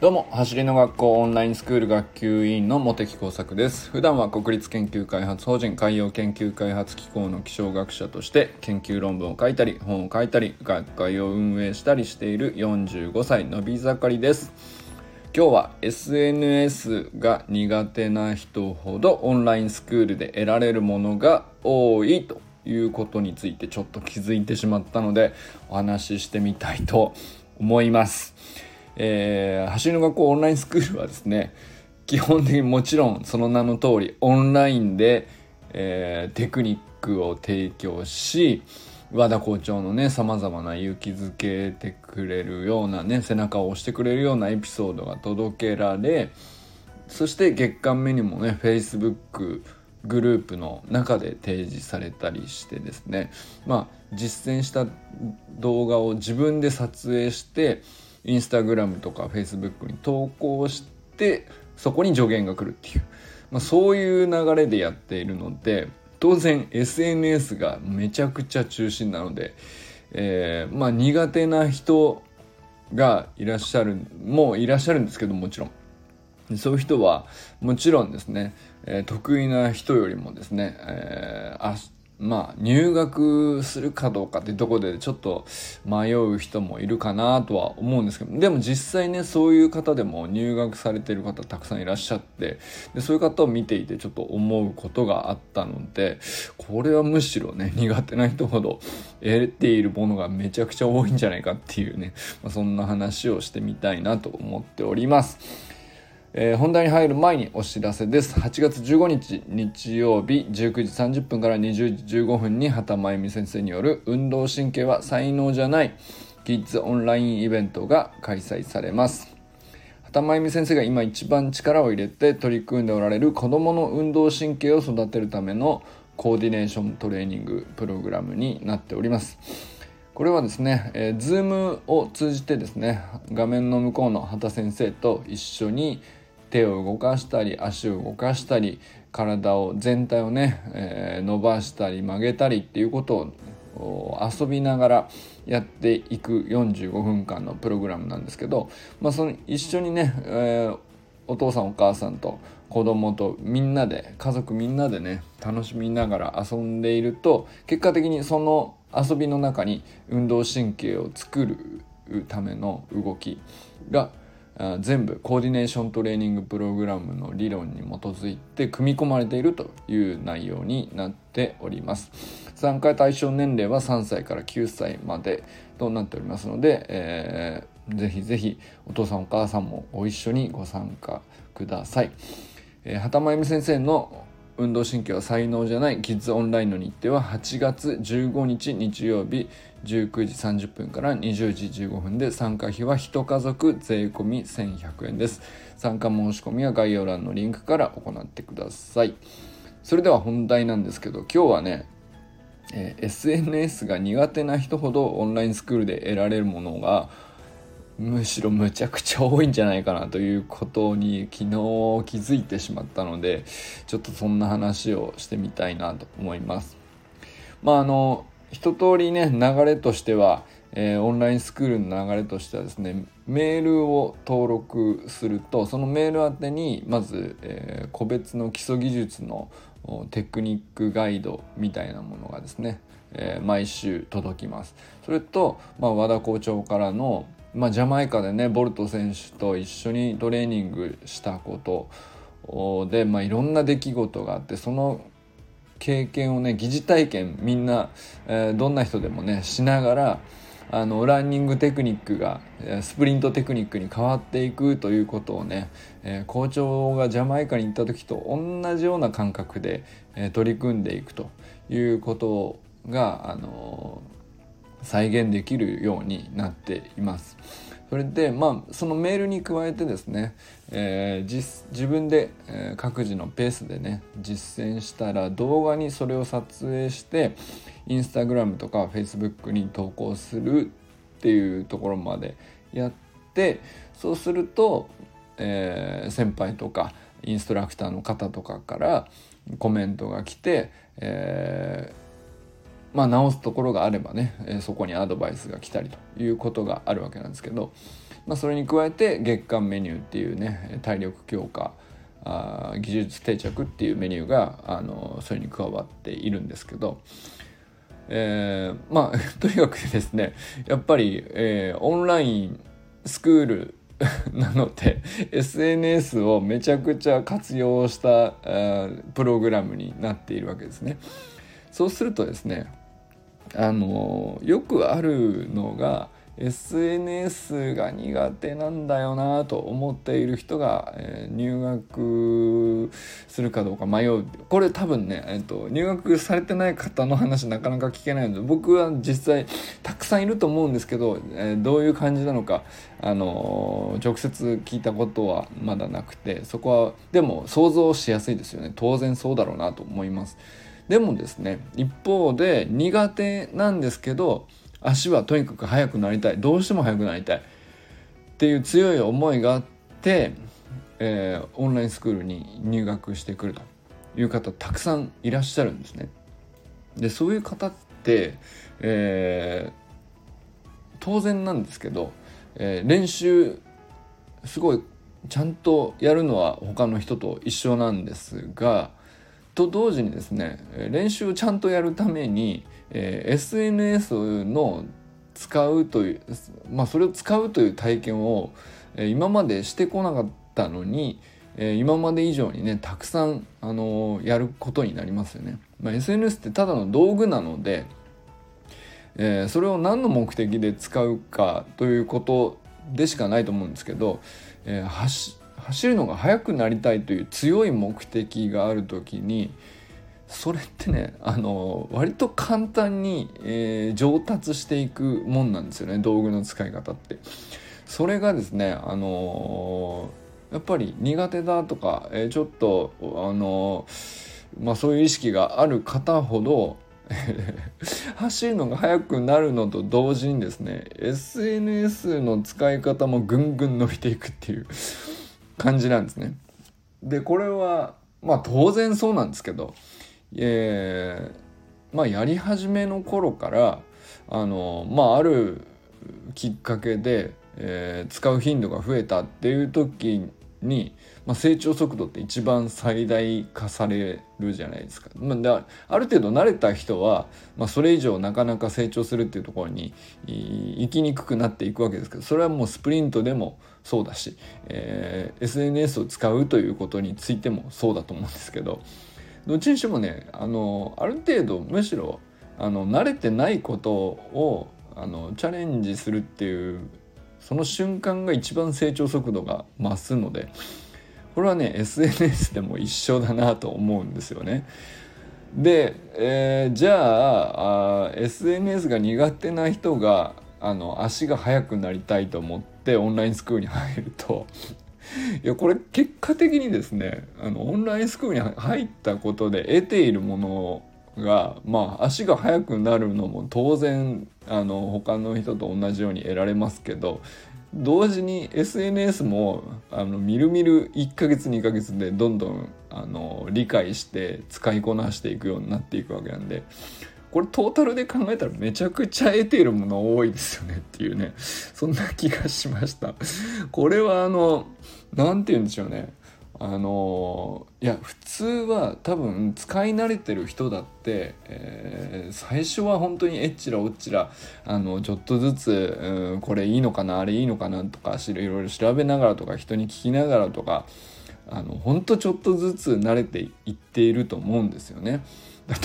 どうも走りの学校オンラインスクール学級委員の茂木耕作です普段は国立研究開発法人海洋研究開発機構の気象学者として研究論文を書いたり本を書いたり学会を運営したりしている45歳のび盛りです今日は SNS が苦手な人ほどオンラインスクールで得られるものが多いということについてちょっと気づいてしまったのでお話ししてみたいと思います。えー、走りの学校オンラインスクールはですね基本的にもちろんその名の通りオンラインで、えー、テクニックを提供し和田校長のねさまざまな勇気づけてくれるようなね背中を押してくれるようなエピソードが届けられそして月間目にもね Facebook グループの中で提示されたりしてですね。まあ実践した動画を自分で撮影してインスタグラムとかフェイスブックに投稿してそこに助言が来るっていう、まあ、そういう流れでやっているので当然 SNS がめちゃくちゃ中心なので、えー、まあ苦手な人がいらっしゃるもういらっしゃるんですけどもちろん。そういう人はもちろんですね、えー、得意な人よりもですね、えー、まあ入学するかどうかってとこでちょっと迷う人もいるかなとは思うんですけどでも実際ねそういう方でも入学されてる方たくさんいらっしゃってでそういう方を見ていてちょっと思うことがあったのでこれはむしろね苦手な人ほど得ているものがめちゃくちゃ多いんじゃないかっていうね、まあ、そんな話をしてみたいなと思っております。えー、本題に入る前にお知らせです。8月15日日曜日19時30分から20時15分に畑真由美先生による運動神経は才能じゃないキッズオンラインイベントが開催されます。畑真由美先生が今一番力を入れて取り組んでおられる子どもの運動神経を育てるためのコーディネーショントレーニングプログラムになっております。これはですね、えー、Zoom を通じてですね画面の向こうの畑先生と一緒に手を動かしたり足を動かしたり体を全体をね、えー、伸ばしたり曲げたりっていうことを遊びながらやっていく45分間のプログラムなんですけど、まあ、その一緒にね、えー、お父さんお母さんと子供とみんなで家族みんなでね楽しみながら遊んでいると結果的にその遊びの中に運動神経を作るための動きが全部コーディネーショントレーニングプログラムの理論に基づいて組み込まれているという内容になっております。参加対象年齢は3歳から9歳までとなっておりますので、えー、ぜひぜひお父さんお母さんもご一緒にご参加ください、えー、畑真由美先生の運動神経は才能じゃないキッズオンラインの日程は8月15日日曜日19時30分から20時15分で参加費は1家族税込1100円です。参加申し込みは概要欄のリンクから行ってください。それでは本題なんですけど今日はねえー、SNS が苦手な人ほどオンラインスクールで得られるものがむしろむちゃくちゃ多いんじゃないかなということに昨日気づいてしまったのでちょっとそんな話をしてみたいなと思います。まああの一通りね流れとしては、えー、オンラインスクールの流れとしてはですねメールを登録するとそのメール宛てにまず、えー、個別の基礎技術のテクニックガイドみたいなものがですね、えー、毎週届きます。それと、まあ、和田校長からのまあ、ジャマイカでねボルト選手と一緒にトレーニングしたことで、まあ、いろんな出来事があってその経験をね疑似体験みんな、えー、どんな人でもねしながらあのランニングテクニックがスプリントテクニックに変わっていくということをね、えー、校長がジャマイカに行った時と同じような感覚で、えー、取り組んでいくということが、あのー再現できるようになっています。それでまあそのメールに加えてですね、えー、自分で、えー、各自のペースでね実践したら動画にそれを撮影してインスタグラムとかフェイスブックに投稿するっていうところまでやってそうすると、えー、先輩とかインストラクターの方とかからコメントが来て、えーまあ、直すところがあればね、えそこにアドバイスが来たりということがあるわけなんですけど、まあ、それに加えて月間メニューっていうね体力強化あ技術定着っていうメニューがあのそれに加わっているんですけど、えー、まあ とにかくですねやっぱり、えー、オンラインスクール なので SNS をめちゃくちゃ活用したプログラムになっているわけですね。そうするとですねあのよくあるのが SNS が苦手なんだよなと思っている人が、えー、入学するかどうか迷うこれ多分ね、えーと、入学されてない方の話なかなか聞けないので僕は実際たくさんいると思うんですけど、えー、どういう感じなのか、あのー、直接聞いたことはまだなくてそこはでも想像しやすいですよね当然そうだろうなと思います。でもですね一方で苦手なんですけど足はとにかく速くなりたい。どうしても速くなりたい。っていう強い思いがあって、えー、オンラインスクールに入学してくるという方たくさんいらっしゃるんですね。でそういう方って、えー、当然なんですけど、えー、練習すごいちゃんとやるのは他の人と一緒なんですがと同時にですね練習をちゃんとやるためにえー、SNS の使うという、まあ、それを使うという体験を、え、今までしてこなかったのに、え、今まで以上にねたくさん、あのー、やることになりますよね。まあ、SNS ってただの道具なので、えー、それを何の目的で使うかということでしかないと思うんですけど、えー、走るのが速くなりたいという強い目的がある時に、それってねあの割と簡単に、えー、上達していくもんなんですよね道具の使い方って。それがですねあのー、やっぱり苦手だとか、えー、ちょっとあのまあそういう意識がある方ほど 走るのが速くなるのと同時にですね SNS の使い方もぐんぐん伸びていくっていう感じなんですね。でこれはまあ当然そうなんですけどえー、まあやり始めの頃からあのまああるきっかけで、えー、使う頻度が増えたっていう時に、まあ、成長速度って一番最大化されるじゃないですか。まあ、だある程度慣れた人は、まあ、それ以上なかなか成長するっていうところに行きにくくなっていくわけですけどそれはもうスプリントでもそうだし、えー、SNS を使うということについてもそうだと思うんですけど。どっちにしてもねあのある程度むしろあの慣れてないことをあのチャレンジするっていうその瞬間が一番成長速度が増すのでこれはね SNS でも一緒だなと思うんですよね。で、えー、じゃああ SNS が苦手な人があの足が速くなりたいと思ってオンラインスクールに入るといやこれ結果的にですねあのオンラインスクールに入ったことで得ているものをがまあ足が速くなるのも当然あの他の人と同じように得られますけど同時に SNS もあのみるみる1ヶ月2ヶ月でどんどんあの理解して使いこなしていくようになっていくわけなんでこれトータルで考えたらめちゃくちゃ得ているもの多いですよねっていうねそんな気がしました。これはあの何て言うんでしょうね。あのいや普通は多分使い慣れてる人だって、えー、最初は本当にえっちらおっちらあのちょっとずつ、うん、これいいのかなあれいいのかなとかいろいろ調べながらとか人に聞きながらとかあの本当ちょっとずつ慣れていっていると思うんですよね。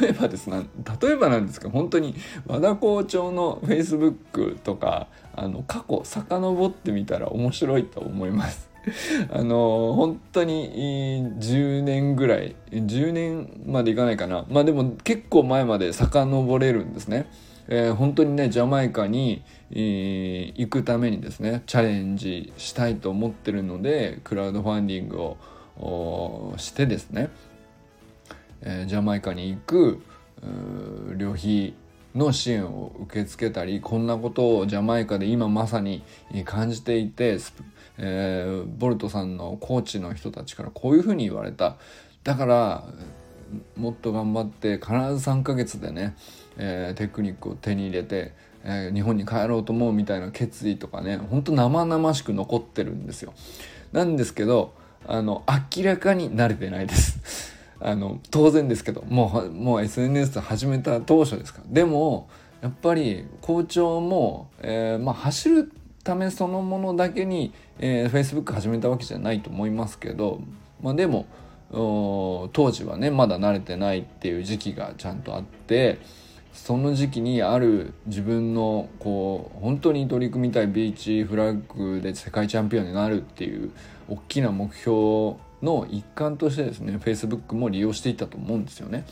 例えばですね例えばなんですけど本当に和田校長のフェイスブックとかあの過去遡ってみたら面白いと思います。あの本当に10年ぐらい10年までいかないかなまあでも結構前まで遡れるんですね。えー、本当にねジャマイカに、えー、行くためにですねチャレンジしたいと思ってるのでクラウドファンディングをしてですねえー、ジャマイカに行く旅費の支援を受け付けたりこんなことをジャマイカで今まさに感じていて、えー、ボルトさんのコーチの人たちからこういうふうに言われただからもっと頑張って必ず3ヶ月でね、えー、テクニックを手に入れて、えー、日本に帰ろうと思うみたいな決意とかねほんと生々しく残ってるんですよ。なんですけどあの明らかに慣れてないです。あの当然ですけどもうもう SNS 始めた当初ですから。でもやっぱり校長も、えー、まあ、走るためそのものだけに、えー、Facebook 始めたわけじゃないと思いますけど、まあ、でも当時はねまだ慣れてないっていう時期がちゃんとあってその時期にある自分のこう本当に取り組みたいビーチフラッグで世界チャンピオンになるっていう大きな目標の一環としてですね Facebook も利用していたと思うんですよね。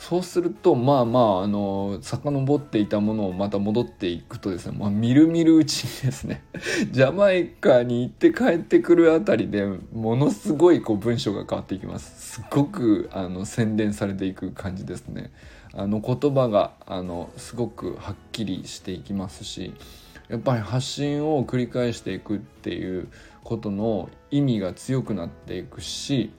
そうするとまあまああの遡っていたものをまた戻っていくとですね、まあ、みるみるうちにですね ジャマイカに行って帰ってくるあたりでものすごいこう文章が変わっていきますすごくあの洗練されていく感じですねあの言葉があのすごくはっきりしていきますしやっぱり発信を繰り返していくっていうことの意味が強くなっていくし、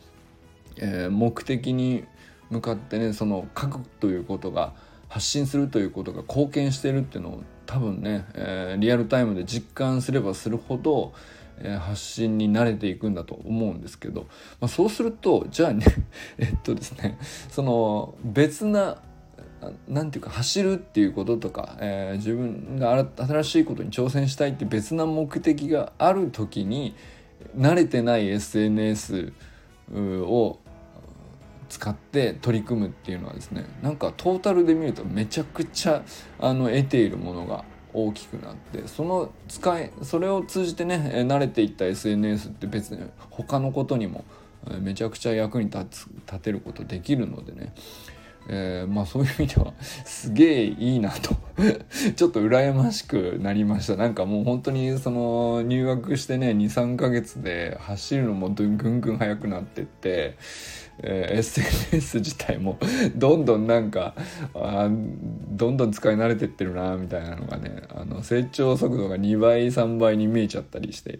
えー、目的に向かってねその書くということが発信するということが貢献してるっていうのを多分ね、えー、リアルタイムで実感すればするほど、えー、発信に慣れていくんだと思うんですけど、まあ、そうするとじゃあね えっとですねその別な何て言うか走るっていうこととか、えー、自分が新しいことに挑戦したいって別な目的がある時に慣れてない SNS を使って取り組むっていうのはですねなんかトータルで見るとめちゃくちゃあの得ているものが大きくなってその使いそれを通じてね慣れていった SNS って別に他のことにもめちゃくちゃ役に立つ立てることできるのでね。えー、まあそういう意味ではすげえいいなと ちょっと羨ましくなりましたなんかもう本当にその入学してね23ヶ月で走るのもぐんぐん速くなってって、えー、SNS 自体も どんどんなんかあどんどん使い慣れてってるなみたいなのがねあの成長速度が2倍3倍に見えちゃったりして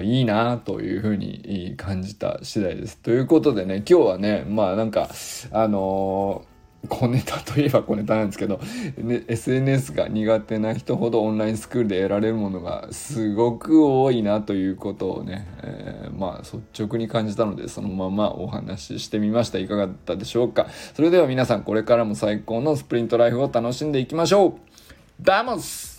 いいなというふうに感じた次第です。ということでね今日はねまあなんかあのー小ネタといえば小ネタなんですけど、ね、SNS が苦手な人ほどオンラインスクールで得られるものがすごく多いなということをね、えー、まあ率直に感じたのでそのままお話ししてみました。いかがだったでしょうか。それでは皆さんこれからも最高のスプリントライフを楽しんでいきましょう。ダモス